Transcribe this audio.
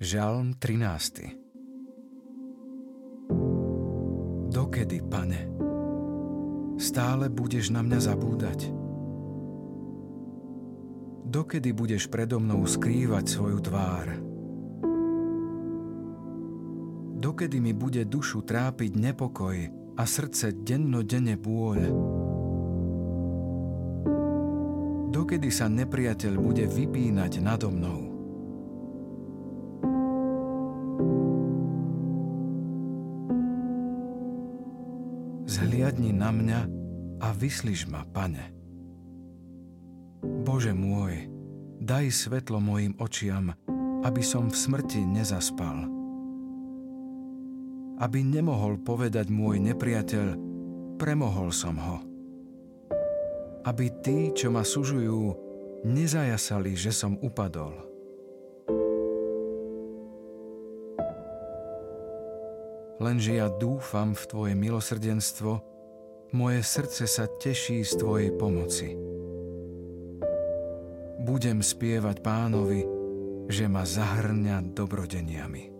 Žalm 13. Dokedy, pane, stále budeš na mňa zabúdať? Dokedy budeš predo mnou skrývať svoju tvár? Dokedy mi bude dušu trápiť nepokoj a srdce dennodenne bôľ? Dokedy sa nepriateľ bude vypínať nado mnou? Zhliadni na mňa a vyslíš ma, pane. Bože môj, daj svetlo mojim očiam, aby som v smrti nezaspal. Aby nemohol povedať môj nepriateľ, premohol som ho. Aby tí, čo ma sužujú, nezajasali, že som upadol. Lenže ja dúfam v Tvoje milosrdenstvo, moje srdce sa teší z Tvojej pomoci. Budem spievať pánovi, že ma zahrňa dobrodeniami.